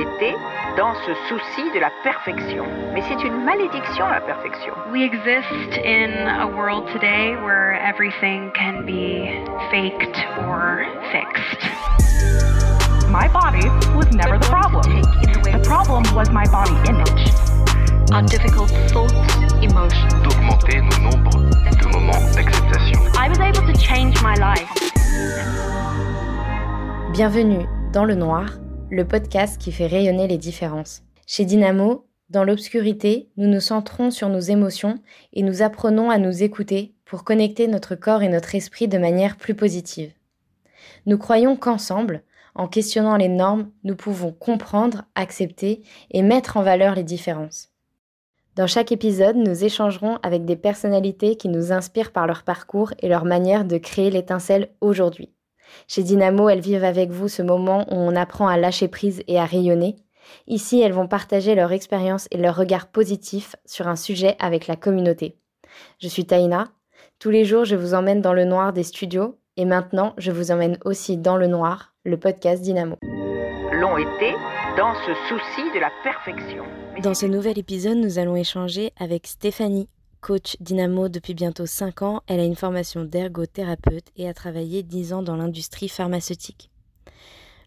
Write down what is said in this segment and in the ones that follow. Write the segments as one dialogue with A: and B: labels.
A: été dans ce souci de la perfection. Mais c'est une malédiction, la perfection.
B: We exist in a world today where everything can be faked or fixed.
C: My body was never the problem. The problem was my body image.
B: Our difficult thoughts, emotions.
D: D'augmenter nos nombres de moments d'acceptation.
B: I was able to change my life.
E: Bienvenue dans le noir, le podcast qui fait rayonner les différences. Chez Dynamo, dans l'obscurité, nous nous centrons sur nos émotions et nous apprenons à nous écouter pour connecter notre corps et notre esprit de manière plus positive. Nous croyons qu'ensemble, en questionnant les normes, nous pouvons comprendre, accepter et mettre en valeur les différences. Dans chaque épisode, nous échangerons avec des personnalités qui nous inspirent par leur parcours et leur manière de créer l'étincelle aujourd'hui. Chez Dynamo, elles vivent avec vous ce moment où on apprend à lâcher prise et à rayonner. Ici, elles vont partager leur expérience et leur regard positif sur un sujet avec la communauté. Je suis Taïna. Tous les jours, je vous emmène dans le noir des studios et maintenant, je vous emmène aussi dans le noir, le podcast Dynamo.
A: L'ont été dans ce souci de la perfection.
E: Dans ce nouvel épisode, nous allons échanger avec Stéphanie. Coach Dynamo depuis bientôt 5 ans, elle a une formation d'ergothérapeute et a travaillé 10 ans dans l'industrie pharmaceutique.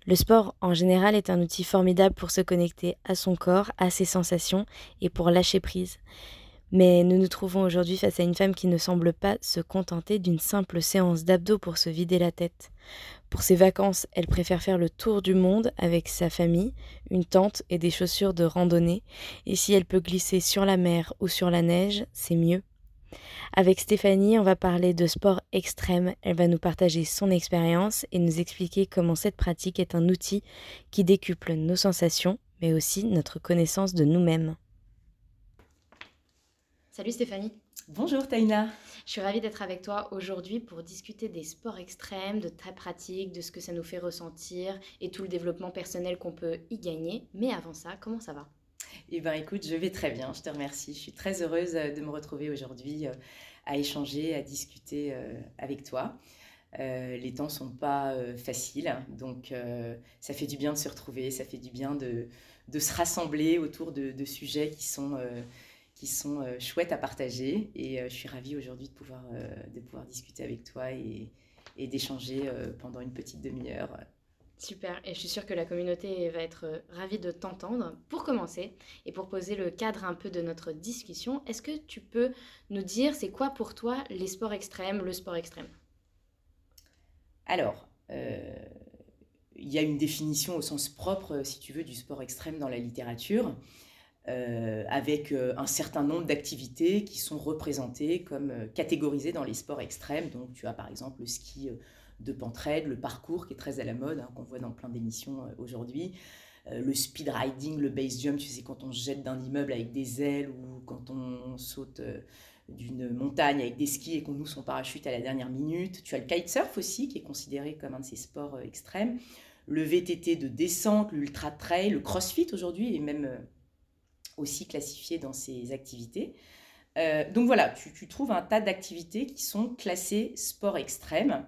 E: Le sport en général est un outil formidable pour se connecter à son corps, à ses sensations et pour lâcher prise. Mais nous nous trouvons aujourd'hui face à une femme qui ne semble pas se contenter d'une simple séance d'abdos pour se vider la tête. Pour ses vacances, elle préfère faire le tour du monde avec sa famille, une tente et des chaussures de randonnée. Et si elle peut glisser sur la mer ou sur la neige, c'est mieux. Avec Stéphanie, on va parler de sport extrême. Elle va nous partager son expérience et nous expliquer comment cette pratique est un outil qui décuple nos sensations, mais aussi notre connaissance de nous-mêmes. Salut Stéphanie,
F: Bonjour Taïna.
E: je suis ravie d'être avec toi aujourd'hui pour discuter des sports extrêmes, de ta pratique, de ce que ça nous fait ressentir et tout le développement personnel qu'on peut y gagner. Mais avant ça, comment ça va?
F: Eh bien écoute, je vais très bien, je te remercie. Je suis très heureuse euh, de me retrouver aujourd'hui euh, à échanger, à discuter euh, avec toi. Euh, les temps sont pas euh, faciles, donc euh, ça fait du bien de se retrouver, ça fait du bien de, de se rassembler autour de, de sujets qui sont, qui sont euh, chouettes à partager. Et euh, je suis ravie aujourd'hui de pouvoir, euh, de pouvoir discuter avec toi et, et d'échanger pendant une petite demi-heure.
E: Super, et je suis sûre que la communauté va être ravie de t'entendre. Pour commencer, et pour poser le cadre un peu de notre discussion, est-ce que tu peux nous dire c'est quoi pour toi les sports extrêmes, le sport extrême?
F: Alors, euh, il y a une définition au sens propre, si tu veux, du sport extrême dans la littérature, euh, avec euh, un certain nombre d'activités qui sont représentées comme euh, catégorisées dans les sports extrêmes. Donc, tu as par exemple le ski de pentraide, le parcours qui est très à la mode, hein, qu'on voit dans plein d'émissions aujourd'hui. Le speed riding, le base jump, tu sais, quand on se jette d'un immeuble avec des ailes ou quand on saute d'une montagne avec des skis et qu'on ouvre son parachute à la dernière minute. Tu as le kitesurf aussi, qui est considéré comme un de ces sports extrêmes. Le VTT de descente, l'ultra trail, le crossfit aujourd'hui est même aussi classifié dans ces activités. Euh, donc voilà, tu, tu trouves un tas d'activités qui sont classées sport extrême.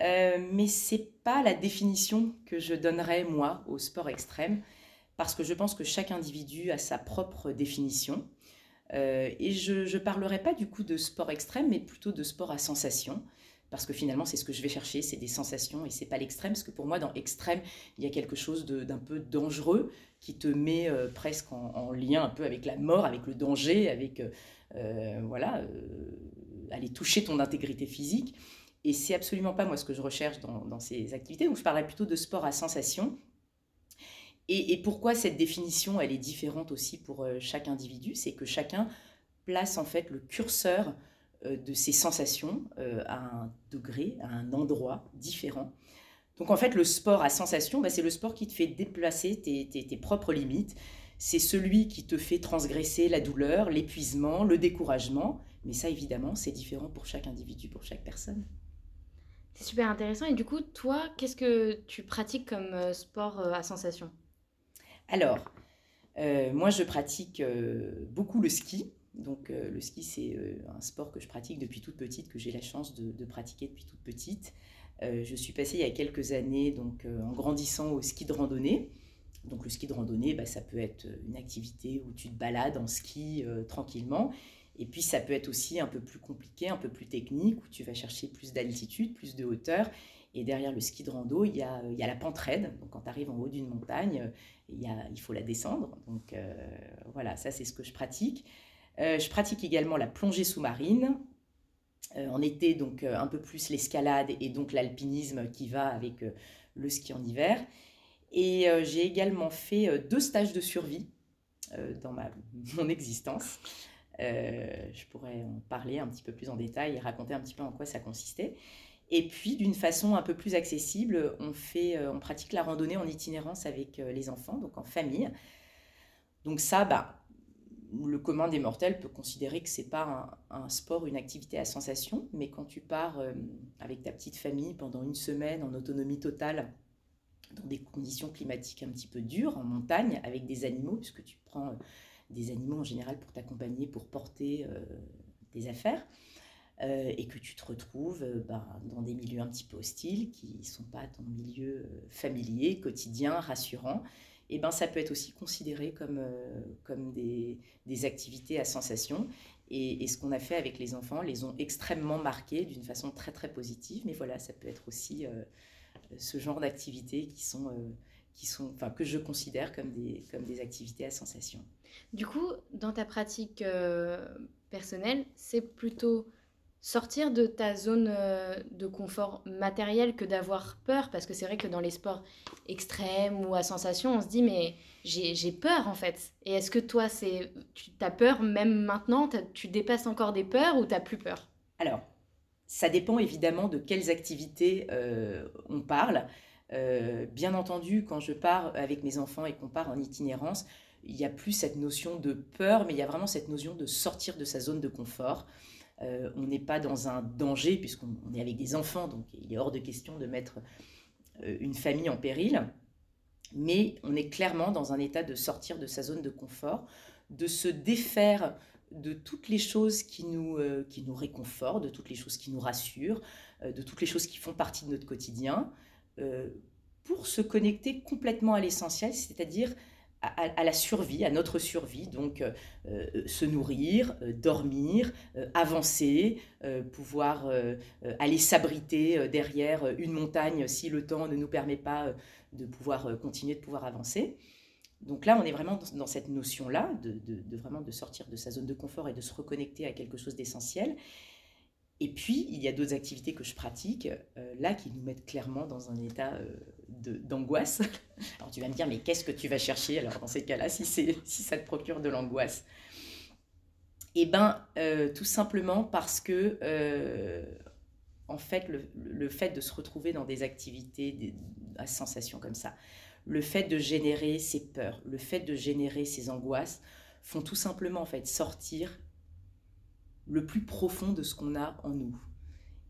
F: Euh, mais c'est pas la définition que je donnerais moi au sport extrême parce que je pense que chaque individu a sa propre définition. Euh, et je ne parlerai pas du coup de sport extrême, mais plutôt de sport à sensation. Parce que finalement, c'est ce que je vais chercher, c'est des sensations et c'est pas l'extrême. Parce que pour moi, dans extrême, il y a quelque chose d'un peu dangereux qui te met euh, presque en, en lien un peu avec la mort, avec le danger, avec euh, euh, voilà, aller toucher ton intégrité physique. Et c'est absolument pas moi ce que je recherche dans, ces activités. Donc je parlerai plutôt de sport à sensation. Et, et pourquoi cette définition, elle est différente aussi pour chaque individu? C'est que chacun place en fait le curseur de ses sensations euh, à un degré, à un endroit différent. Donc en fait, le sport à sensation, bah, c'est le sport qui te fait déplacer tes, tes- tes propres limites. C'est celui qui te fait transgresser la douleur, l'épuisement, le découragement. Mais ça, évidemment, c'est différent pour chaque individu, pour chaque personne.
E: C'est super intéressant. Et du coup, toi, qu'est-ce que tu pratiques comme euh, sport euh, à sensation?
F: Alors, euh, moi, je pratique euh, beaucoup le ski. Donc, euh, le ski, c'est euh, un sport que je pratique depuis toute petite, que j'ai la chance de, pratiquer depuis toute petite. Euh, je suis passée il y a quelques années, donc en grandissant au ski de randonnée. Donc le ski de randonnée, bah, ça peut être une activité où tu te balades en ski tranquillement. Et puis ça peut être aussi un peu plus compliqué, un peu plus technique, où tu vas chercher plus d'altitude, plus de hauteur. Et derrière le ski de rando, il y a, il y a la pente raide. Donc quand tu arrives en haut d'une montagne, il, y a, il faut la descendre. Donc voilà, ça c'est ce que je pratique. Je pratique également la plongée sous-marine. en été, donc un peu plus l'escalade et donc l'alpinisme qui va avec le ski en hiver. Et j'ai également fait deux stages de survie dans ma, mon existence. je pourrais en parler un petit peu plus en détail et raconter un petit peu en quoi ça consistait. Et puis, d'une façon un peu plus accessible, on, fait, on pratique la randonnée en itinérance avec les enfants, donc en famille. Donc ça, bah, le commun des mortels peut considérer que c'est pas un, sport, une activité à sensation, mais quand tu pars euh, avec ta petite famille pendant une semaine en autonomie totale, dans des conditions climatiques un petit peu dures, en montagne, avec des animaux, puisque tu prends euh, des animaux en général pour t'accompagner, pour porter euh, des affaires, et que tu te retrouves ben, dans des milieux un petit peu hostiles, qui ne sont pas ton milieu familier, quotidien, rassurant, eh ben, ça peut être aussi considéré comme, euh, comme des, activités à sensation. Et, ce qu'on a fait avec les enfants les ont extrêmement marqués d'une façon très très positive. Mais voilà, ça peut être aussi euh, ce genre d'activités qui sont, euh, qui sont, que je considère comme des, comme des activités à sensation.
E: Du coup, dans ta pratique personnelle, c'est plutôt sortir de ta zone euh, de confort matériel que d'avoir peur, parce que c'est vrai que dans les sports extrêmes ou à sensation, on se dit mais j'ai peur en fait. Et est-ce que toi, c'est tu as peur même maintenant? Tu dépasses encore des peurs ou tu plus peur?
F: Alors, ça dépend évidemment de quelles activités euh, on parle. Euh, bien entendu, quand je pars avec mes enfants et qu'on part en itinérance, il n'y a plus cette notion de peur, mais il y a vraiment cette notion de sortir de sa zone de confort. Euh, on n'est pas dans un danger puisqu'on est avec des enfants, donc il est hors de question de mettre euh, une famille en péril. Mais on est clairement dans un état de sortir de sa zone de confort, de se défaire de toutes les choses qui nous, euh, qui nous réconfortent, de toutes les choses qui nous rassurent, de toutes les choses qui font partie de notre quotidien, pour se connecter complètement à l'essentiel, c'est-à-dire à, la survie, à notre survie, donc euh, euh, se nourrir, euh, dormir, avancer, pouvoir aller s'abriter derrière une montagne si le temps ne nous permet pas de pouvoir continuer de pouvoir avancer. Donc là, on est vraiment dans, cette notion-là de, de, vraiment de sortir de sa zone de confort et de se reconnecter à quelque chose d'essentiel. Et puis, il y a d'autres activités que je pratique, là, qui nous mettent clairement dans un état d'angoisse. alors, tu vas me dire, mais qu'est-ce que tu vas chercher, alors, dans ces cas-là, si, si ça te procure de l'angoisse? Eh bien, euh, tout simplement parce que, en fait, le, le, fait de se retrouver dans des activités des, à sensation comme ça, le fait de générer ces peurs, le fait de générer ces angoisses, font tout simplement, en fait, sortir le plus profond de ce qu'on a en nous.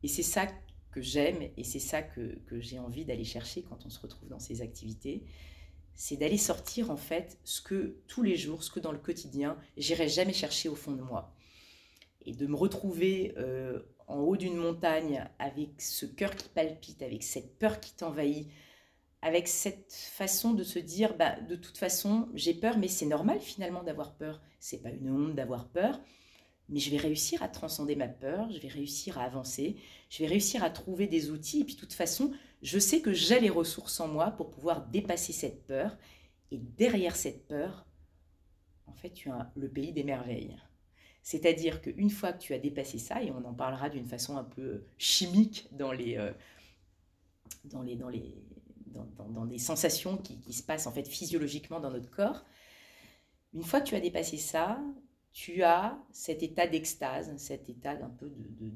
F: Et c'est ça que j'aime et c'est ça que, j'ai envie d'aller chercher quand on se retrouve dans ces activités. C'est d'aller sortir en fait ce que tous les jours, ce que dans le quotidien, j'irai jamais chercher au fond de moi. Et de me retrouver euh, en haut d'une montagne avec ce cœur qui palpite, avec cette peur qui t'envahit, avec cette façon de se dire bah, de toute façon j'ai peur mais c'est normal finalement d'avoir peur c'est pas une honte d'avoir peur mais je vais réussir à transcender ma peur, je vais réussir à avancer, je vais réussir à trouver des outils. Et puis, de toute façon, je sais que j'ai les ressources en moi pour pouvoir dépasser cette peur. Et derrière cette peur, en fait, tu as le pays des merveilles. C'est-à-dire qu'une fois que tu as dépassé ça, et on en parlera d'une façon un peu chimique dans les, euh, dans les, dans les, dans, dans, des sensations qui, qui, se passent en fait physiologiquement dans notre corps, une fois que tu as dépassé ça, tu as cet état d'extase, cet état d'un peu de,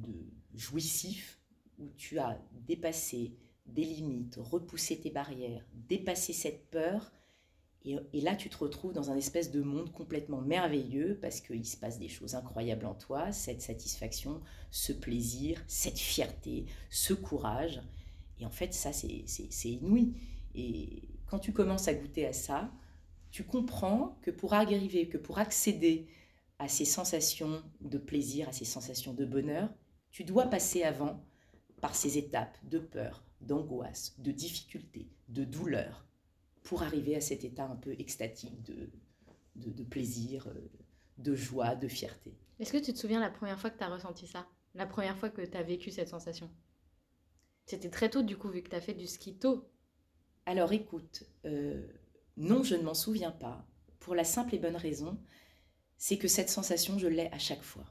F: jouissif, où tu as dépassé des limites, repoussé tes barrières, dépassé cette peur, et, et, là tu te retrouves dans un espèce de monde complètement merveilleux, parce qu'il se passe des choses incroyables en toi, cette satisfaction, ce plaisir, cette fierté, ce courage, et en fait ça c'est inouï. Et quand tu commences à goûter à ça, tu comprends que pour arriver, que pour accéder à ces sensations de plaisir, à ces sensations de bonheur, tu dois passer avant par ces étapes de peur, d'angoisse, de difficulté, de douleur, pour arriver à cet état un peu extatique de, de, de plaisir, euh, de joie, de fierté.
E: Est-ce que tu te souviens la première fois que tu as ressenti ça? La première fois que tu as vécu cette sensation? C'était très tôt du coup, vu que tu as fait du ski tôt.
F: Alors écoute, euh, non, je ne m'en souviens pas, pour la simple et bonne raison, c'est que cette sensation, je l'ai à chaque fois.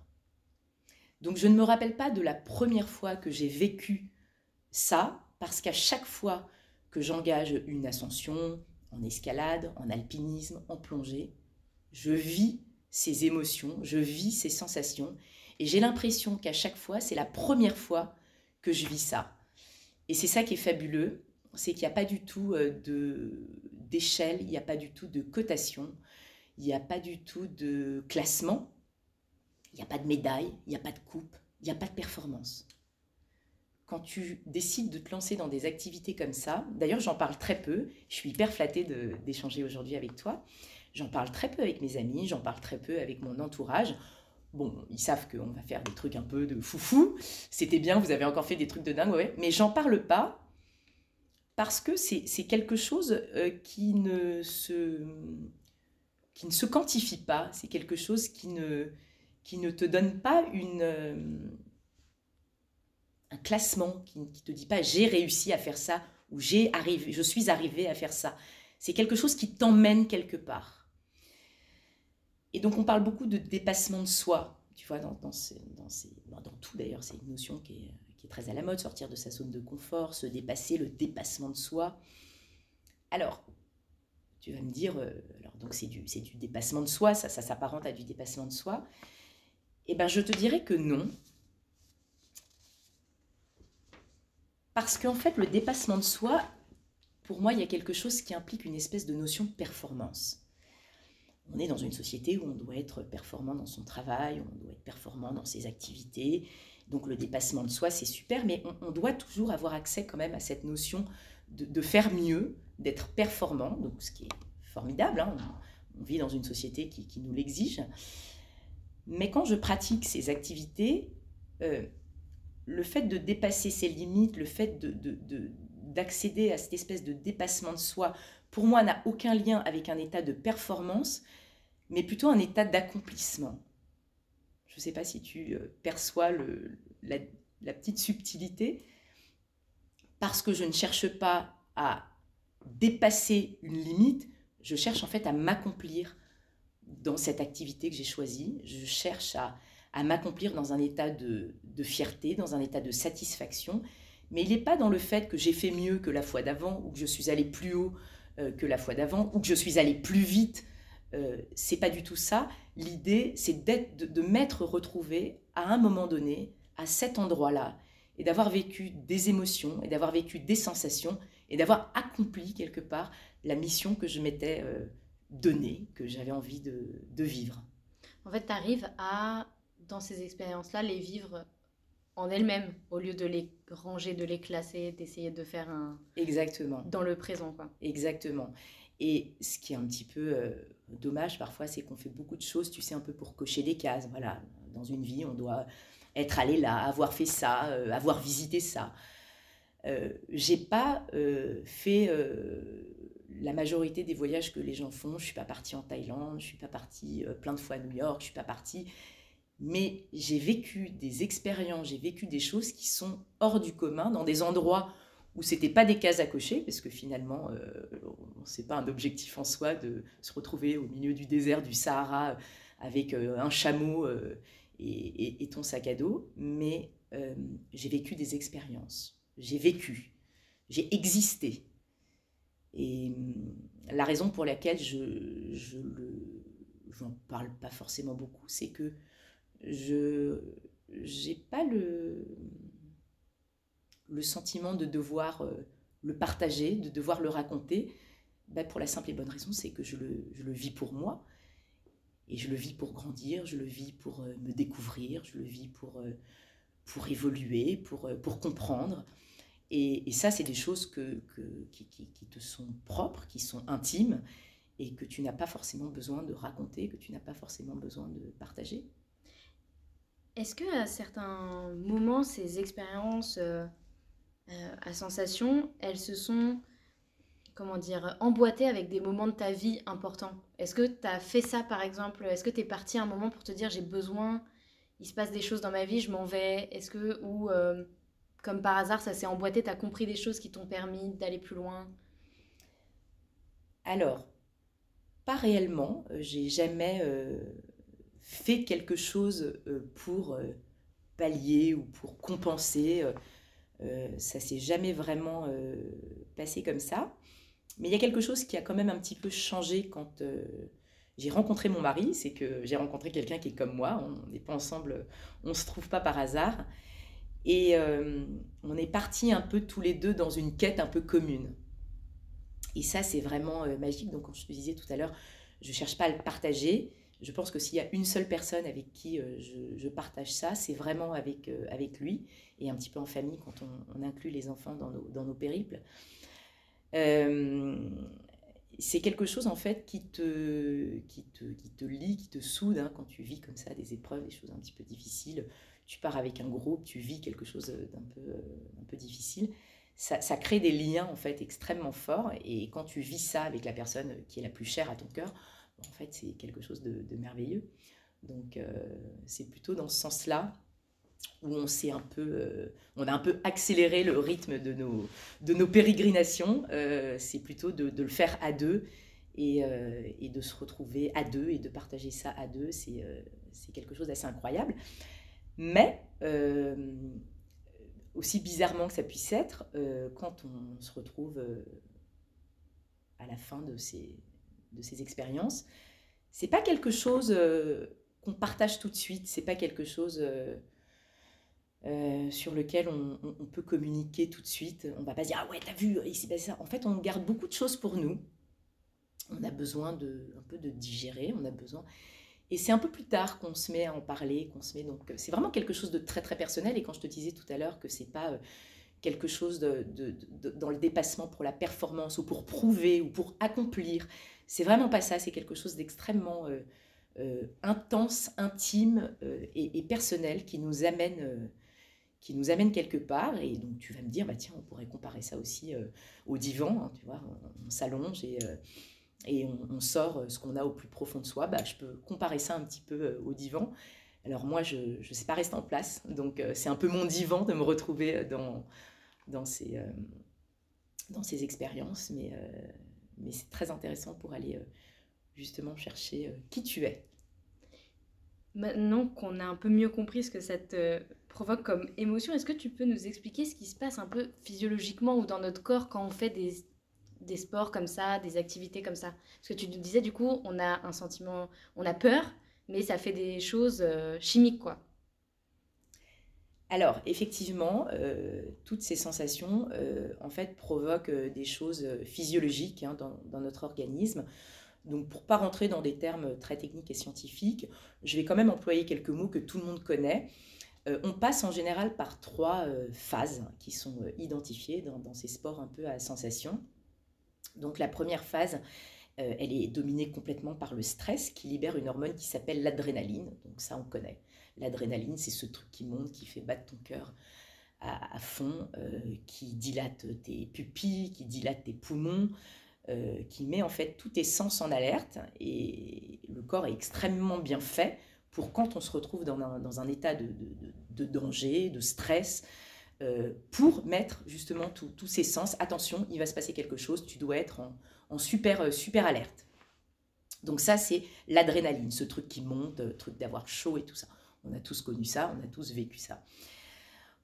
F: Donc je ne me rappelle pas de la première fois que j'ai vécu ça, parce qu'à chaque fois que j'engage une ascension, en escalade, en alpinisme, en plongée, je vis ces émotions, je vis ces sensations, et j'ai l'impression qu'à chaque fois, c'est la première fois que je vis ça. Et c'est ça qui est fabuleux, c'est qu'il n'y a pas du tout euh, d'échelle, il n'y a pas du tout de cotation, il n'y a pas du tout de classement, il n'y a pas de médaille, il n'y a pas de coupe, il n'y a pas de performance. Quand tu décides de te lancer dans des activités comme ça, d'ailleurs j'en parle très peu, je suis hyper flattée d'échanger aujourd'hui avec toi, j'en parle très peu avec mes amis, j'en parle très peu avec mon entourage. Bon, ils savent qu'on va faire des trucs un peu de foufou, c'était bien, vous avez encore fait des trucs de dingue, ouais, mais j'en parle pas parce que c'est quelque chose euh, qui ne se qui ne se quantifie pas, c'est quelque chose qui ne, te donne pas euh, un classement, qui ne te dit pas j'ai réussi à faire ça ou j'ai arrivé, je suis arrivé à faire ça. C'est quelque chose qui t'emmène quelque part. Et donc on parle beaucoup de dépassement de soi, tu vois, dans, dans, tout d'ailleurs, c'est une notion qui est, très à la mode, sortir de sa zone de confort, se dépasser, le dépassement de soi. Alors, tu vas me dire, euh, donc c'est du, dépassement de soi, ça, s'apparente à du dépassement de soi. Eh bien, je te dirais que non. Parce qu'en fait, le dépassement de soi, pour moi, il y a quelque chose qui implique une espèce de notion de performance. On est dans une société où on doit être performant dans son travail, on doit être performant dans ses activités. Donc le dépassement de soi, c'est super, mais on, doit toujours avoir accès quand même à cette notion de, faire mieux, d'être performant, donc ce qui est formidable. Hein. On, vit dans une société qui, nous l'exige. Mais quand je pratique ces activités, euh, le fait de dépasser ses limites, le fait d'accéder à cette espèce de dépassement de soi, pour moi, n'a aucun lien avec un état de performance, mais plutôt un état d'accomplissement. Je ne sais pas si tu euh, perçois la petite subtilité, parce que je ne cherche pas à dépasser une limite, je cherche en fait à m'accomplir dans cette activité que j'ai choisie. Je cherche à, m'accomplir dans un état de, fierté, dans un état de satisfaction. Mais il n'est pas dans le fait que j'ai fait mieux que la fois d'avant, ou que je suis allé plus haut euh, que la fois d'avant, ou que je suis allé plus vite. Euh, c'est pas du tout ça. L'idée, c'est de, de m'être retrouvé à un moment donné, à cet endroit-là, et d'avoir vécu des émotions, et d'avoir vécu des sensations, et d'avoir accompli quelque part la mission que je m'étais euh, donnée, que j'avais envie de, de, vivre.
E: En fait, tu arrives à, dans ces expériences-là, les vivre en elles-mêmes, au lieu de les ranger, de les classer, d'essayer de faire un...
F: Exactement.
E: Dans le présent, quoi.
F: Exactement. Et ce qui est un petit peu euh, dommage parfois, c'est qu'on fait beaucoup de choses, tu sais, un peu pour cocher des cases. Voilà, dans une vie, on doit être allé là, avoir fait ça, euh, avoir visité ça. Euh, j'ai pas euh, fait euh, la majorité des voyages que les gens font. Je suis pas partie en Thaïlande, je suis pas partie plein de fois à New York, je suis pas partie. Mais j'ai vécu des expériences, j'ai vécu des choses qui sont hors du commun, dans des endroits où c'était pas des cases à cocher, parce que finalement, c'est pas un objectif en soi de se retrouver au milieu du désert du Sahara avec un chameau et, ton sac à dos, mais j'ai vécu des expériences j'ai vécu, j'ai existé. Et hum, la raison pour laquelle je, je le, j'en parle pas forcément beaucoup, c'est que je j'ai pas le le sentiment de devoir euh, le partager, de devoir le raconter, ben pour la simple et bonne raison, c'est que je le, je le, vis pour moi, et je le vis pour grandir, je le vis pour euh, me découvrir, je le vis pour, euh, pour évoluer, pour, pour comprendre. Et, ça, c'est des choses que, qui, te sont propres, qui sont intimes, et que tu n'as pas forcément besoin de raconter, que tu n'as pas forcément besoin de partager.
E: Est-ce que à certains moments, ces expériences euh, euh, à sensation, elles se sont comment dire, emboîté avec des moments de ta vie importants? Est-ce que tu as fait ça par exemple? Est-ce que tu es parti un moment pour te dire j'ai besoin, il se passe des choses dans ma vie, je m'en vais? Est-ce que, ou euh, comme par hasard, ça s'est emboîté, tu as compris des choses qui t'ont permis d'aller plus loin
F: Alors, pas réellement. Euh, j'ai jamais euh, fait quelque chose pour pallier ou pour compenser. ça s'est jamais vraiment passé comme ça. Mais il y a quelque chose qui a quand même un petit peu changé quand euh, j'ai rencontré mon mari. C'est que j'ai rencontré quelqu'un qui est comme moi. On n'est pas ensemble, on ne se trouve pas par hasard. Et euh, on est partis un peu tous les deux dans une quête un peu commune. Et ça, c'est vraiment euh, magique. Donc, comme je te disais tout à l'heure, je ne cherche pas à le partager. Je pense que s'il y a une seule personne avec qui je, partage ça, c'est vraiment avec, avec lui et un petit peu en famille quand on, inclut les enfants dans nos, périples. Euh, c'est quelque chose en fait qui te, qui te, qui te lie, qui te soude hein, quand tu vis comme ça des épreuves, des choses un petit peu difficiles. Tu pars avec un groupe, tu vis quelque chose d'un peu, un peu difficile. Ça, ça, crée des liens en fait extrêmement forts et quand tu vis ça avec la personne qui est la plus chère à ton cœur, en fait c'est quelque chose de, merveilleux. Donc euh, c'est plutôt dans ce sens-là où on s'est un peu, euh, on a un peu accéléré le rythme de nos, de nos pérégrinations. Euh, c'est plutôt de, de, le faire à deux et, euh, et, de se retrouver à deux et de partager ça à deux. C'est quelque chose d'assez incroyable. Mais aussi bizarrement que ça puisse être, quand on se retrouve à la fin de ces, de ces expériences, c'est pas quelque chose qu'on partage tout de suite. C'est pas quelque chose euh, sur lequel on, peut communiquer tout de suite. On va pas dire ah ouais t'as vu il s'est passé ça. En fait on garde beaucoup de choses pour nous. On a besoin de un peu de digérer. On a besoin et c'est un peu plus tard qu'on se met à en parler, qu'on se met donc c'est vraiment quelque chose de très très personnel. Et quand je te disais tout à l'heure que c'est pas euh, quelque chose de, dans le dépassement pour la performance ou pour prouver ou pour accomplir, c'est vraiment pas ça. C'est quelque chose d'extrêmement euh, intense, intime et, personnel qui nous amène qui nous amène quelque part. Et donc tu vas me dire, bah, tiens, on pourrait comparer ça aussi euh, au divan, hein, tu vois, on, s'allonge et, euh, et on, sort euh, ce qu'on a au plus profond de soi. Bah, je peux comparer ça un petit peu au divan. Alors moi, je ne sais pas rester en place, donc c'est un peu mon divan de me retrouver dans, dans, ces, dans ces expériences, mais, mais c'est très intéressant pour aller justement chercher qui tu es.
E: Maintenant qu'on a un peu mieux compris ce que ça te provoque comme émotion, est-ce que tu peux nous expliquer ce qui se passe un peu physiologiquement ou dans notre corps quand on fait des, des sports comme ça, des activités comme ça Parce que tu nous disais du coup, on a un sentiment, on a peur, mais ça fait des choses euh, chimiques quoi.
F: Alors, effectivement, euh, toutes ces sensations, euh, en fait, provoquent des choses physiologiques hein, dans, dans, notre organisme. Donc, pour pas rentrer dans des termes très techniques et scientifiques, je vais quand même employer quelques mots que tout le monde connaît. On passe en général par trois phases qui sont identifiées dans, ces sports un peu à sensation. Donc, la première phase, elle est dominée complètement par le stress qui libère une hormone qui s'appelle l'adrénaline. Donc, ça, on connaît. L'adrénaline, c'est ce truc qui monte, qui fait battre ton cœur à, fond, qui dilate tes pupilles, qui dilate tes poumons, euh, qui met en fait tous tes sens en alerte et le corps est extrêmement bien fait pour quand on se retrouve dans un, état de, danger, de stress, euh, pour mettre justement tous ces sens, attention, il va se passer quelque chose, tu dois être en, super, euh, super alerte. Donc ça, c'est l'adrénaline, ce truc qui monte, le truc d'avoir chaud et tout ça. On a tous connu ça, on a tous vécu ça.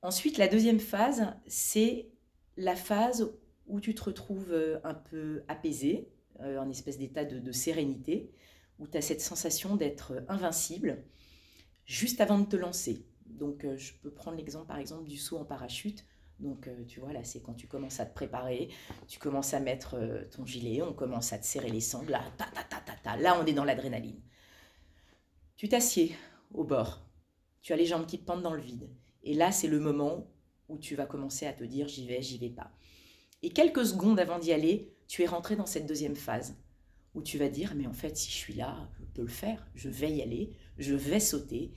F: Ensuite, la deuxième phase, c'est la phase où tu te retrouves euh, un peu apaisé, euh, en espèce d'état de, sérénité, où tu as cette sensation d'être euh, invincible juste avant de te lancer. Donc je peux prendre l'exemple par exemple du saut en parachute. Donc tu vois là c'est quand tu commences à te préparer, tu commences à mettre ton gilet, on commence à te serrer les sangles, là, ta, ta, ta, ta, là on est dans l'adrénaline. Tu t'assieds au bord, tu as les jambes qui te pendent dans le vide. Et là c'est le moment où tu vas commencer à te dire j'y vais, j'y vais pas. Et quelques secondes avant d'y aller, tu es rentré dans cette deuxième phase où tu vas dire, mais en fait, si je suis là, je peux le faire, je vais y aller, je vais sauter.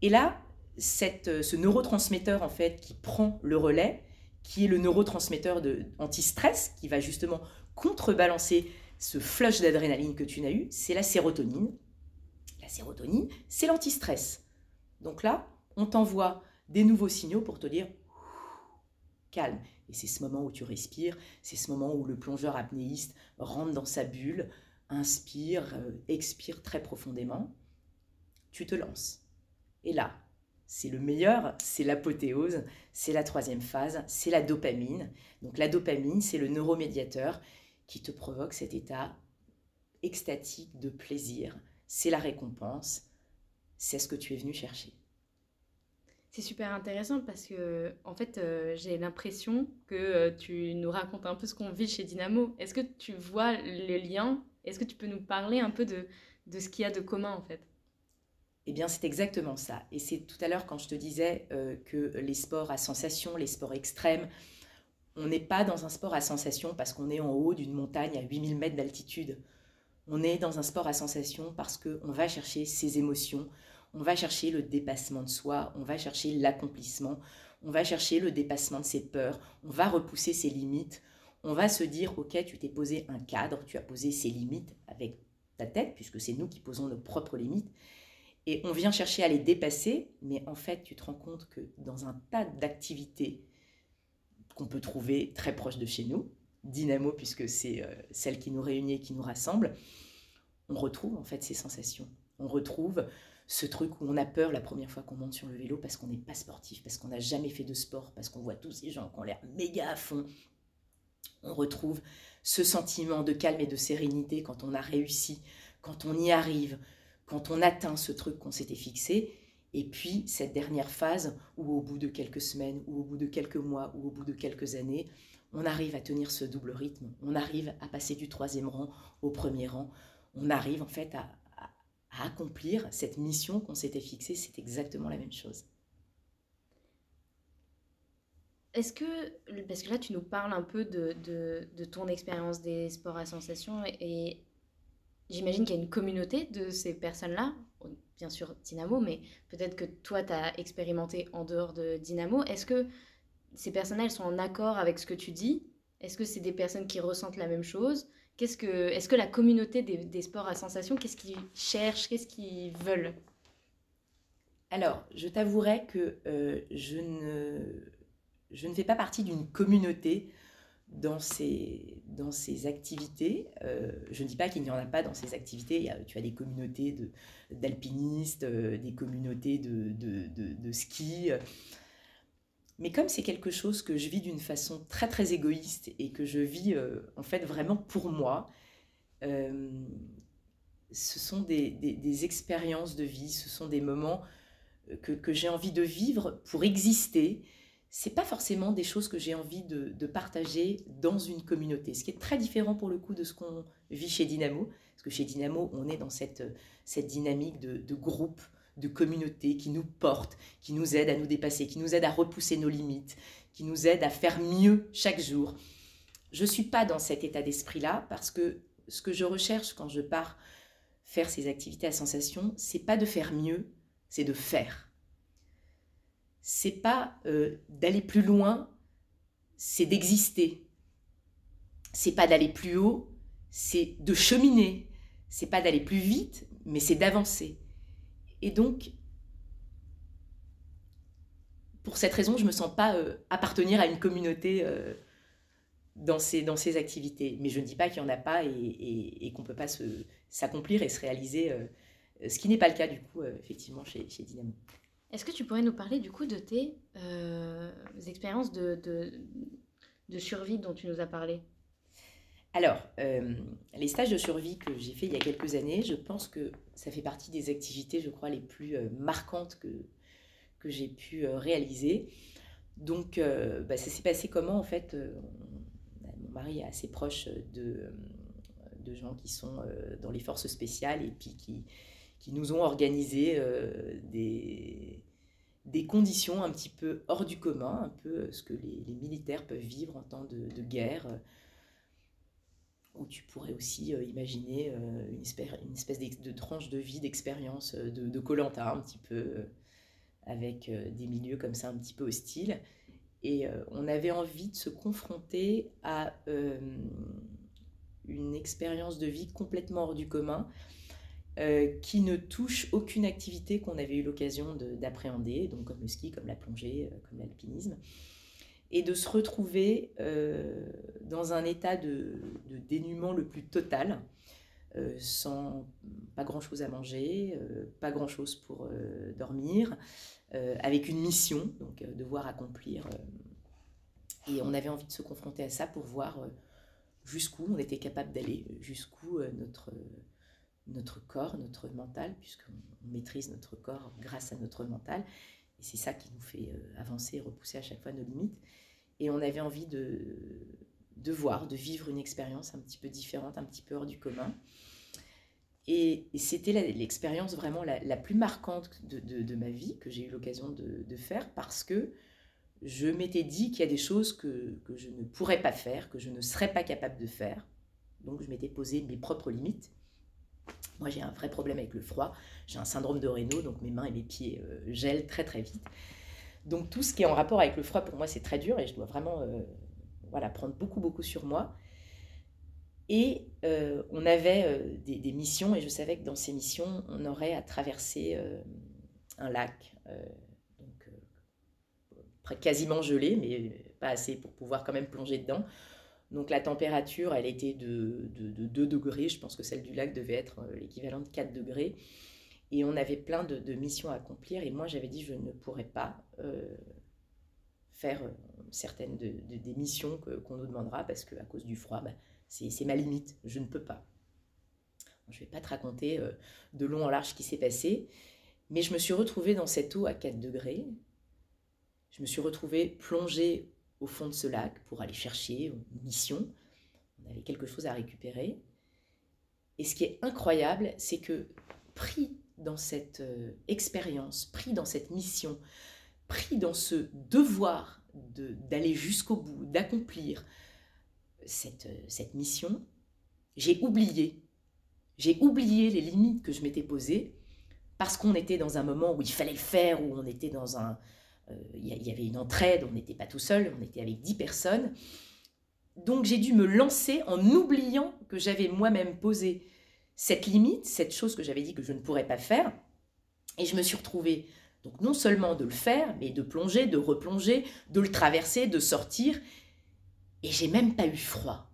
F: Et là, cette, ce neurotransmetteur, en fait, qui prend le relais, qui est le neurotransmetteur de anti-stress, qui va justement contrebalancer ce flush d'adrénaline que tu n'as eu, c'est la sérotonine. La sérotonine, c'est l'antistress. Donc là, on t'envoie des nouveaux signaux pour te dire calme. Et c'est ce moment où tu respires, c'est ce moment où le plongeur apnéiste rentre dans sa bulle, inspire, euh, expire très profondément. Tu te lances. Et là, c'est le meilleur, c'est l'apothéose, c'est la troisième phase, c'est la dopamine. Donc la dopamine, c'est le neuromédiateur qui te provoque cet état extatique de plaisir. C'est la récompense, c'est ce que tu es venu chercher.
E: C'est super intéressant parce que, en fait, euh, j'ai l'impression que euh, tu nous racontes un peu ce qu'on vit chez Dynamo. Est-ce que tu vois le lien? Est-ce que tu peux nous parler un peu de, de ce qu'il y a de commun, en fait?
F: Eh bien, c'est exactement ça. Et c'est tout à l'heure quand je te disais euh, que les sports à sensation, les sports extrêmes, on n'est pas dans un sport à sensation parce qu'on est en haut d'une montagne à 8000 mètres d'altitude. On est dans un sport à sensation parce qu'on va chercher ses émotions, on va chercher le dépassement de soi, on va chercher l'accomplissement, on va chercher le dépassement de ses peurs, on va repousser ses limites, on va se dire, ok, tu t'es posé un cadre, tu as posé ses limites avec ta tête, puisque c'est nous qui posons nos propres limites, et on vient chercher à les dépasser, mais en fait, tu te rends compte que dans un tas d'activités qu'on peut trouver très proches de chez nous, Dynamo, puisque c'est euh, celle qui nous réunit et qui nous rassemble, on retrouve en fait ces sensations. On retrouve ce truc où on a peur la première fois qu'on monte sur le vélo parce qu'on n'est pas sportif, parce qu'on n'a jamais fait de sport, parce qu'on voit tous ces gens qui ont l'air méga à fond. On retrouve ce sentiment de calme et de sérénité quand on a réussi, quand on y arrive, quand on atteint ce truc qu'on s'était fixé, et puis cette dernière phase où au bout de quelques semaines, ou au bout de quelques mois, ou au bout de quelques années, on arrive à tenir ce double rythme, on arrive à passer du troisième rang au premier rang, on arrive en fait à, accomplir cette mission qu'on s'était fixée, c'est exactement la même chose.
E: Est-ce que, parce que là tu nous parles un peu de, de ton expérience des sports à sensation et J'imagine qu'il y a une communauté de ces personnes-là, bien sûr Dynamo, mais peut-être que toi, tu as expérimenté en dehors de Dynamo. Est-ce que ces personnes-là, elles sont en accord avec ce que tu dis? Est-ce que c'est des personnes qui ressentent la même chose? Qu'est-ce que, Est-ce que la communauté des, sports à sensation, qu'est-ce qu'ils cherchent? Qu'est-ce qu'ils veulent?
F: Alors, je t'avouerai que euh, je, ne, je ne fais pas partie d'une communauté dans ces, dans ces activités. Euh, je ne dis pas qu'il n'y en a pas dans ces activités. tu as des communautés d'alpinistes, euh, des communautés de, de, de, ski. Mais comme c'est quelque chose que je vis d'une façon très très égoïste et que je vis euh, en fait vraiment pour moi, ce sont des, des, des, expériences de vie, ce sont des moments que, que j'ai envie de vivre pour exister c'est pas forcément des choses que j'ai envie de, partager dans une communauté. Ce qui est très différent pour le coup de ce qu'on vit chez Dynamo. Parce que chez Dynamo, on est dans cette, cette dynamique de, groupe, de communauté qui nous porte, qui nous aide à nous dépasser, qui nous aide à repousser nos limites, qui nous aide à faire mieux chaque jour. Je ne suis pas dans cet état d'esprit-là parce que ce que je recherche quand je pars faire ces activités à sensation, c'est pas de faire mieux, c'est de faire c'est pas euh, d'aller plus loin, c'est d'exister. C'est pas d'aller plus haut, c'est de cheminer. C'est pas d'aller plus vite, mais c'est d'avancer. Et donc, pour cette raison, je me sens pas euh, appartenir à une communauté euh, dans, ces, dans ces activités. Mais je ne dis pas qu'il n'y en a pas et, qu'on ne peut pas s'accomplir et se réaliser, ce qui n'est pas le cas du coup, effectivement, chez, chez Dynamo.
E: Est-ce que tu pourrais nous parler du coup de tes euh, expériences de, survie dont tu nous as parlé?
F: Alors, euh, les stages de survie que j'ai fait il y a quelques années, je pense que ça fait partie des activités, je crois, les plus euh, marquantes que, que j'ai pu réaliser. Donc, bah, ça s'est passé comment en fait Mon mari est assez proche de, de gens qui sont dans les forces spéciales et puis qui qui nous ont organisé euh, des, des conditions un petit peu hors du commun, un peu euh, ce que les, militaires peuvent vivre en temps de, guerre, euh, où tu pourrais aussi imaginer une espèce, une espèce de, tranche de vie, d'expérience de Colanta, un petit peu, avec des milieux comme ça un petit peu hostiles. Et on avait envie de se confronter à une expérience de vie complètement hors du commun, euh, qui ne touche aucune activité qu'on avait eu l'occasion d'appréhender, donc comme le ski, comme la plongée, euh, comme l'alpinisme, et de se retrouver euh, dans un état de, de, dénuement le plus total, sans pas grand-chose à manger, pas grand-chose pour dormir, avec une mission, donc devoir accomplir. et on avait envie de se confronter à ça pour voir jusqu'où on était capable d'aller, jusqu'où notre notre corps, notre mental, puisqu'on maîtrise notre corps grâce à notre mental. Et c'est ça qui nous fait euh, avancer et repousser à chaque fois nos limites. Et on avait envie de, de voir, de vivre une expérience un petit peu différente, un petit peu hors du commun. Et, c'était l'expérience vraiment la, plus marquante de, de, ma vie que j'ai eu l'occasion de, de, faire parce que je m'étais dit qu'il y a des choses que, que je ne pourrais pas faire, que je ne serais pas capable de faire. Donc je m'étais posé mes propres limites. Moi, j'ai un vrai problème avec le froid. J'ai un syndrome de Raynaud, donc mes mains et mes pieds euh, gèlent très très vite. Donc tout ce qui est en rapport avec le froid, pour moi, c'est très dur et je dois vraiment euh, voilà, prendre beaucoup beaucoup sur moi. Et euh, on avait des, missions et je savais que dans ces missions, on aurait à traverser un lac, donc quasiment gelé, mais pas assez pour pouvoir quand même plonger dedans. Donc la température, elle était de, 2 degrés. Je pense que celle du lac devait être euh, l'équivalent de 4 degrés. Et on avait plein de, missions à accomplir. Et moi, j'avais dit, je ne pourrais pas euh, faire euh, certaines des missions qu'on nous demandera parce qu'à cause du froid, bah, c'est ma limite. Je ne peux pas. Je ne vais pas te raconter de long en large ce qui s'est passé. Mais je me suis retrouvée dans cette eau à 4 degrés. Je me suis retrouvée plongée au fond de ce lac pour aller chercher une mission. On avait quelque chose à récupérer. Et ce qui est incroyable, c'est que pris dans cette euh, expérience, pris dans cette mission, pris dans ce devoir d'aller jusqu'au bout, d'accomplir cette, euh, cette mission, j'ai oublié. J'ai oublié les limites que je m'étais posées parce qu'on était dans un moment où il fallait le faire, où on était dans un, il y, avait une entraide, on n'était pas tout seul, on était avec dix personnes. Donc j'ai dû me lancer en oubliant que j'avais moi-même posé cette limite, cette chose que j'avais dit que je ne pourrais pas faire. Et je me suis retrouvée, donc non seulement de le faire, mais de plonger, de replonger, de le traverser, de sortir. Et j'ai même pas eu froid.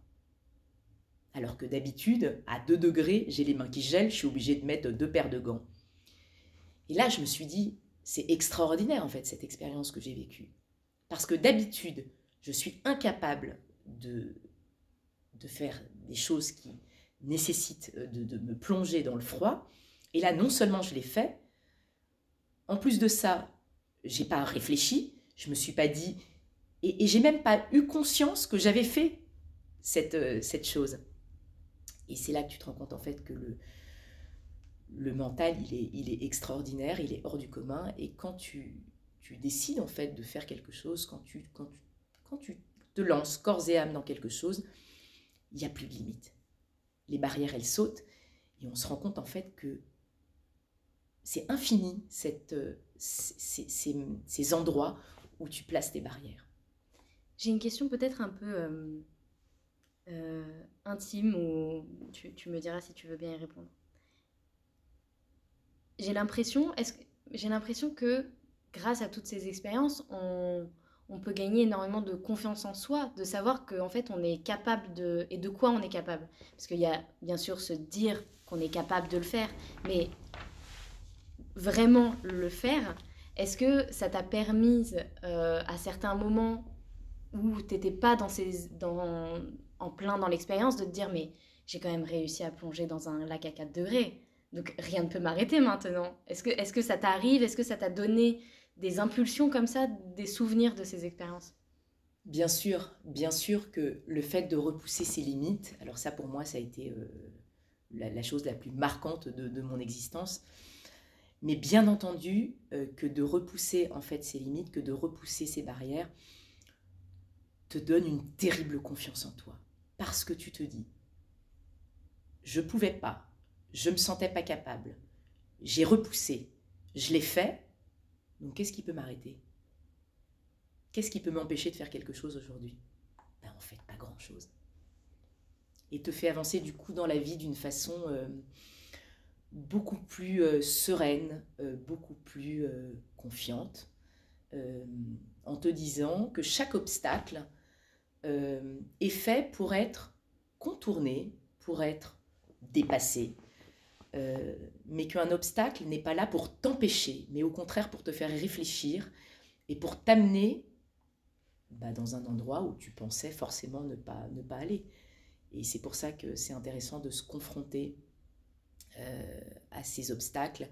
F: Alors que d'habitude, à 2 degrés, j'ai les mains qui gèlent, je suis obligée de mettre deux paires de gants. Et là, je me suis dit, c'est extraordinaire en fait cette expérience que j'ai vécue. Parce que d'habitude, je suis incapable de, de faire des choses qui nécessitent euh, de, me plonger dans le froid. Et là, non seulement je l'ai fait, en plus de ça, j'ai pas réfléchi, je me suis pas dit, et, et j'ai même pas eu conscience que j'avais fait cette, euh, cette chose. Et c'est là que tu te rends compte en fait que le, le mental, il est, il est extraordinaire, il est hors du commun. Et quand tu, tu décides en fait de faire quelque chose, quand tu, quand tu, quand tu te lances corps et âme dans quelque chose, il n'y a plus de limite. Les barrières, elles sautent. Et on se rend compte en fait que c'est infini, ces, ces, ces, endroits où tu places tes barrières.
E: J'ai une question peut-être un peu euh, euh, intime, ou tu, tu me diras si tu veux bien y répondre j'ai l'impression, est-ce j'ai l'impression que grâce à toutes ces expériences, on, peut gagner énormément de confiance en soi, de savoir qu'en fait on est capable de et de quoi on est capable. Parce qu'il y a bien sûr se dire qu'on est capable de le faire, mais vraiment le faire. Est-ce que ça t'a permis euh, à certains moments où tu n'étais pas dans ces, en plein dans l'expérience de te dire mais j'ai quand même réussi à plonger dans un lac à 4 degrés? Donc rien ne peut m'arrêter maintenant. Est-ce que, ça t'arrive? Est-ce que ça t'a donné des impulsions comme ça, des souvenirs de ces expériences?
F: Bien sûr, bien sûr que le fait de repousser ses limites, alors ça pour moi ça a été euh, la, chose la plus marquante de, mon existence, mais bien entendu euh, que de repousser en fait ses limites, que de repousser ses barrières, te donne une terrible confiance en toi. Parce que tu te dis, je pouvais pas, je me sentais pas capable. J'ai repoussé. Je l'ai fait. Donc qu'est-ce qui peut m'arrêter? Qu'est-ce qui peut m'empêcher de faire quelque chose aujourd'hui? Ben, En fait, pas grand-chose. et te fait avancer du coup dans la vie d'une façon beaucoup plus sereine, beaucoup plus confiante, en te disant que chaque obstacle est fait pour être contourné, pour être dépassé, euh, mais qu'un obstacle n'est pas là pour t'empêcher, mais au contraire pour te faire réfléchir et pour t'amener bah, dans un endroit où tu pensais forcément ne pas, ne pas aller. Et c'est pour ça que c'est intéressant de se confronter euh, à ces obstacles,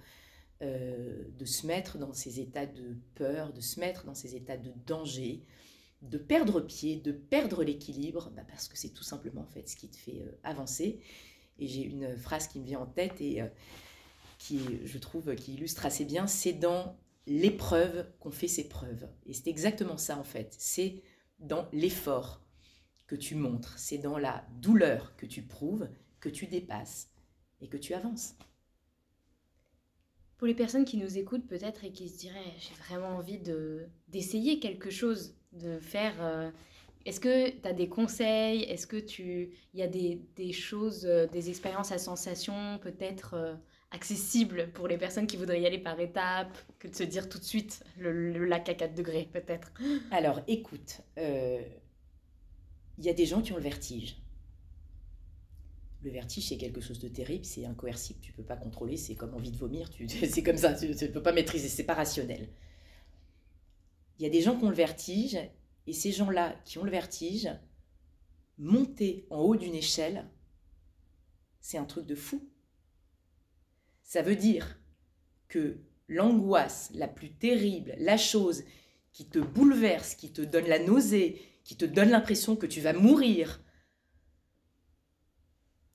F: euh, de se mettre dans ces états de peur, de se mettre dans ces états de danger, de perdre pied, de perdre l'équilibre, bah, parce que c'est tout simplement en fait ce qui te fait avancer. Et j'ai une phrase qui me vient en tête et euh, qui, je trouve, qui illustre assez bien, c'est dans l'épreuve qu'on fait ses preuves. Et c'est exactement ça en fait. C'est dans l'effort que tu montres, c'est dans la douleur que tu prouves, que tu dépasses et que tu avances.
E: Pour les personnes qui nous écoutent peut-être et qui se diraient j'ai vraiment envie de d'essayer quelque chose, de faire euh, est-ce que tu as des conseils? Est-ce que tu y a des, des choses, euh, des expériences à sensation peut-être euh, accessibles pour les personnes qui voudraient y aller par étapes que de se dire tout de suite le, lac à 4 degrés peut-être?
F: Alors écoute, euh, il y a des gens qui ont le vertige. Le vertige, c'est quelque chose de terrible, c'est incoercible, tu peux pas contrôler, c'est comme envie de vomir, c'est comme ça, tu ne peux pas maîtriser, c'est pas rationnel. Il y a des gens qui ont le vertige et ces gens-là qui ont le vertige, monter en haut d'une échelle, c'est un truc de fou. Ça veut dire que l'angoisse la plus terrible, la chose qui te bouleverse, qui te donne la nausée, qui te donne l'impression que tu vas mourir,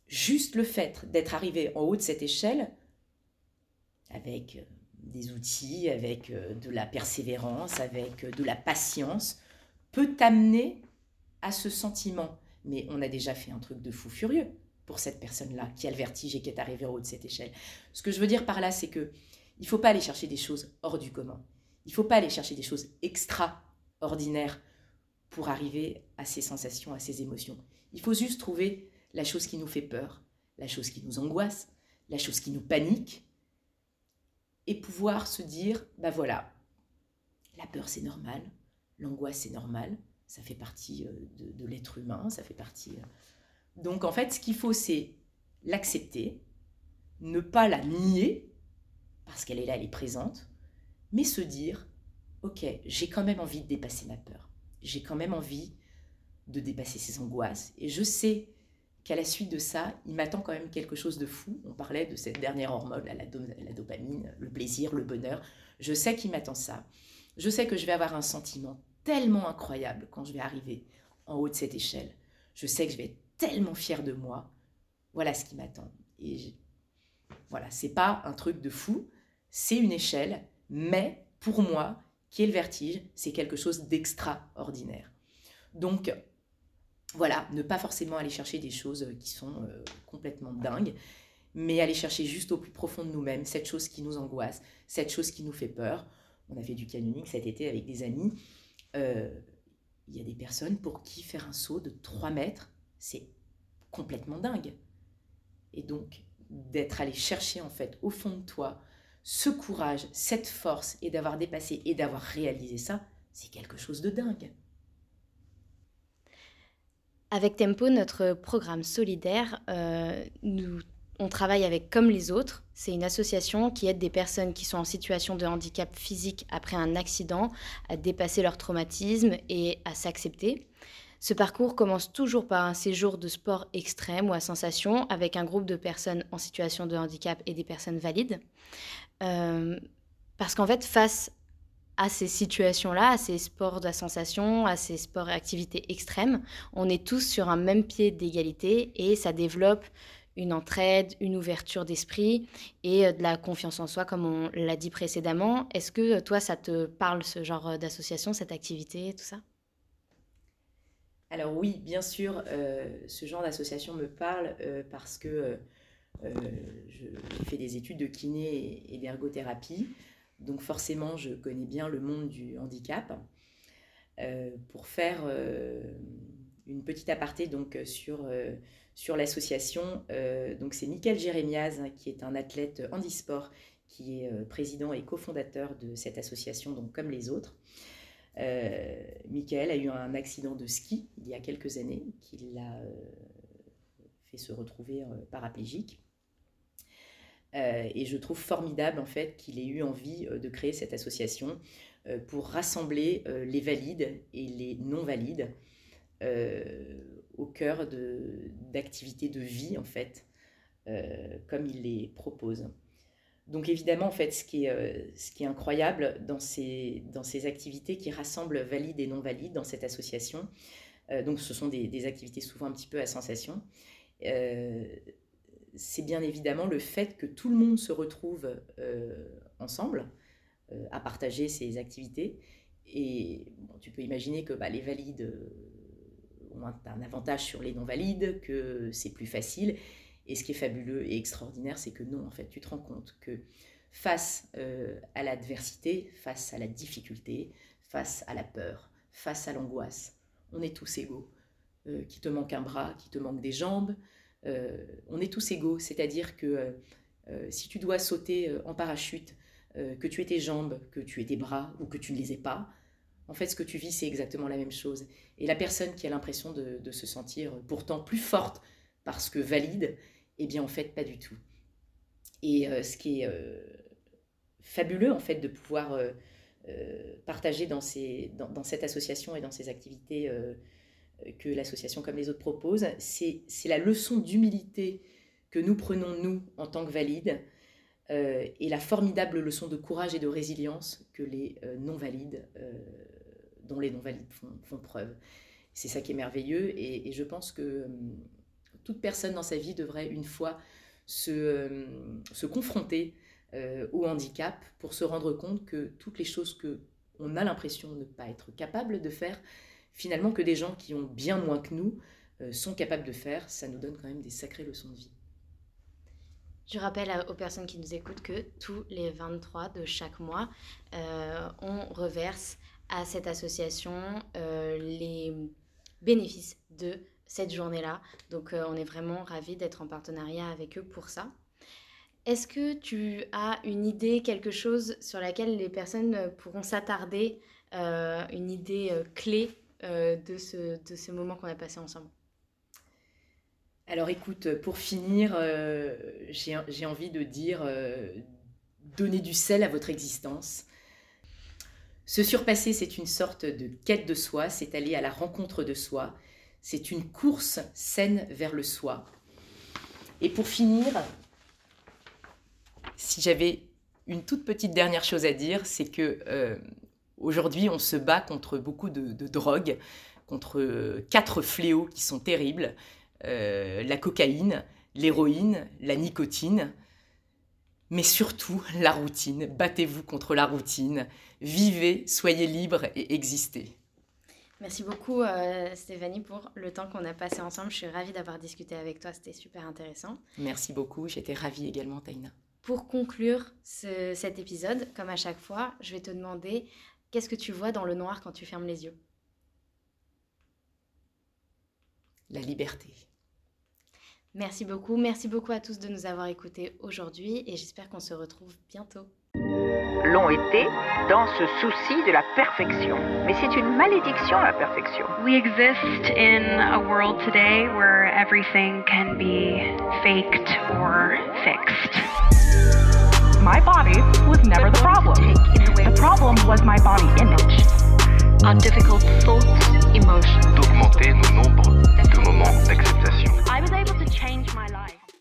F: juste le fait d'être arrivé en haut de cette échelle, avec euh, des outils, avec euh, de la persévérance, avec euh, de la patience, peut t'amener à ce sentiment. Mais on a déjà fait un truc de fou furieux pour cette personne-là qui a le vertige et qui est arrivée en haut de cette échelle. Ce que je veux dire par là, c'est que il faut pas aller chercher des choses hors du commun. Il faut pas aller chercher des choses extraordinaires pour arriver à ces sensations, à ces émotions. Il faut juste trouver la chose qui nous fait peur, la chose qui nous angoisse, la chose qui nous panique, et pouvoir se dire, bah voilà, la peur c'est normal, L'angoisse, c'est normal, ça fait partie euh, de, l'être humain, ça fait partie... Euh. Donc en fait, ce qu'il faut, c'est l'accepter, ne pas la nier, parce qu'elle est là, elle est présente, mais se dire, ok, j'ai quand même envie de dépasser ma peur, j'ai quand même envie de dépasser ces angoisses, et je sais qu'à la suite de ça, il m'attend quand même quelque chose de fou. On parlait de cette dernière hormone, la, la dopamine, le plaisir, le bonheur. Je sais qu'il m'attend ça. Je sais que je vais avoir un sentiment tellement incroyable quand je vais arriver en haut de cette échelle. Je sais que je vais être tellement fière de moi. Voilà ce qui m'attend. Et voilà, c'est pas un truc de fou, c'est une échelle, mais pour moi, qui est le vertige, c'est quelque chose d'extraordinaire. Donc, voilà, ne pas forcément aller chercher des choses qui sont euh, complètement dingues, mais aller chercher juste au plus profond de nous-mêmes cette chose qui nous angoisse, cette chose qui nous fait peur, on a fait du canyoning cet été avec des amis. Euh, il y a des personnes pour qui faire un saut de 3 mètres, c'est complètement dingue. Et donc, d'être allé chercher en fait au fond de toi ce courage, cette force et d'avoir dépassé et d'avoir réalisé ça, c'est quelque chose de dingue.
E: Avec Tempo, notre programme solidaire, euh, nous on travaille avec Comme les autres. C'est une association qui aide des personnes qui sont en situation de handicap physique après un accident à dépasser leur traumatisme et à s'accepter. Ce parcours commence toujours par un séjour de sport extrême ou à sensation avec un groupe de personnes en situation de handicap et des personnes valides. Euh, parce qu'en fait, face à ces situations-là, à ces sports de sensation, à ces sports et activités extrêmes, on est tous sur un même pied d'égalité et ça développe une entraide, une ouverture d'esprit et euh, de la confiance en soi, comme on l'a dit précédemment. Est-ce que euh, toi, ça te parle, ce genre euh, d'association, cette activité, tout ça?
F: Alors oui, bien sûr, ce genre d'association me parle parce que je fais des études de kiné et, d'ergothérapie. Donc forcément, je connais bien le monde du handicap. pour faire une petite aparté donc sur sur l'association. donc c'est Michael Jérémiaz, hein, qui est un athlète handisport, qui est président et cofondateur de cette association, donc comme les autres. Euh, a eu un accident de ski il y a quelques années qui l'a fait se retrouver paraplégique. et je trouve formidable en fait qu'il ait eu envie de créer cette association pour rassembler les valides et les non-valides au cœur d'activités de, vie, en fait, euh, comme il les propose. Donc évidemment, en fait, ce qui est, euh, ce qui est incroyable dans ces, dans ces activités qui rassemblent valides et non-valides dans cette association, euh, donc ce sont des, des, activités souvent un petit peu à sensation, c'est bien évidemment le fait que tout le monde se retrouve ensemble à partager ces activités. Et tu peux imaginer que bah, les valides un avantage sur les non-valides, que c'est plus facile. Et ce qui est fabuleux et extraordinaire, c'est que non, en fait, tu te rends compte que face euh, à l'adversité, face à la difficulté, face à la peur, face à l'angoisse, on est tous égaux. Euh, qui te manque un bras, qui te manque des jambes, euh, on est tous égaux. C'est-à-dire que si tu dois sauter en parachute, que tu aies tes jambes, que tu aies tes bras ou que tu ne les aies pas, en fait, ce que tu vis, c'est exactement la même chose. Et la personne qui a l'impression de, se sentir pourtant plus forte parce que valide, eh bien, en fait, pas du tout. Et euh, ce qui est euh, fabuleux, en fait, de pouvoir euh, partager dans, dans, cette association et dans ces activités que l'association comme les autres propose, c'est la leçon d'humilité que nous prenons, nous, en tant que valides, et la formidable leçon de courage et de résilience que les non-valides dont les non-valides font, preuve. C'est ça qui est merveilleux et, je pense que hum, toute personne dans sa vie devrait une fois se, hum, se confronter euh, au handicap pour se rendre compte que toutes les choses que on a l'impression de ne pas être capable de faire, finalement que des gens qui ont bien moins que nous euh, sont capables de faire, ça nous donne quand même des sacrées leçons de vie.
E: Je rappelle aux personnes qui nous écoutent que tous les 23 de chaque mois, euh, on reverse à cette association euh, les bénéfices de cette journée-là. Donc euh, on est vraiment ravis d'être en partenariat avec eux pour ça. Est-ce que tu as une idée, quelque chose sur laquelle les personnes pourront s'attarder, euh, une idée clé de, ce, de ce moment qu'on a passé ensemble?
F: Alors écoute, pour finir, j'ai envie de dire, donnez du sel à votre existence. Se surpasser, c'est une sorte de quête de soi, c'est aller à la rencontre de soi, c'est une course saine vers le soi. Et pour finir, si j'avais une toute petite dernière chose à dire, c'est que euh, aujourd'hui on se bat contre beaucoup de, drogues, contre quatre fléaux qui sont terribles euh, la cocaïne, l'héroïne, la nicotine mais surtout la routine. Battez-vous contre la routine. Vivez, soyez libre et existez.
E: Merci beaucoup euh, Stéphanie pour le temps qu'on a passé ensemble. Je suis ravie d'avoir discuté avec toi, c'était super intéressant.
F: Merci beaucoup, j'étais ravie également Taïna.
E: Pour conclure cet épisode, comme à chaque fois, je vais te demander qu'est-ce que tu vois dans le noir quand tu fermes les yeux?
F: La liberté.
E: Merci beaucoup. Merci beaucoup à tous de nous avoir écoutés aujourd'hui et j'espère qu'on se retrouve bientôt.
A: L'ont été dans ce souci de la perfection. Mais c'est une malédiction la perfection.
B: We exist in a world today where everything can be faked or fixed.
C: My body was never the problem. The problem was my body image.
D: Our difficult thoughts, emotions d'augmenter nos nombres de moments d'acceptation.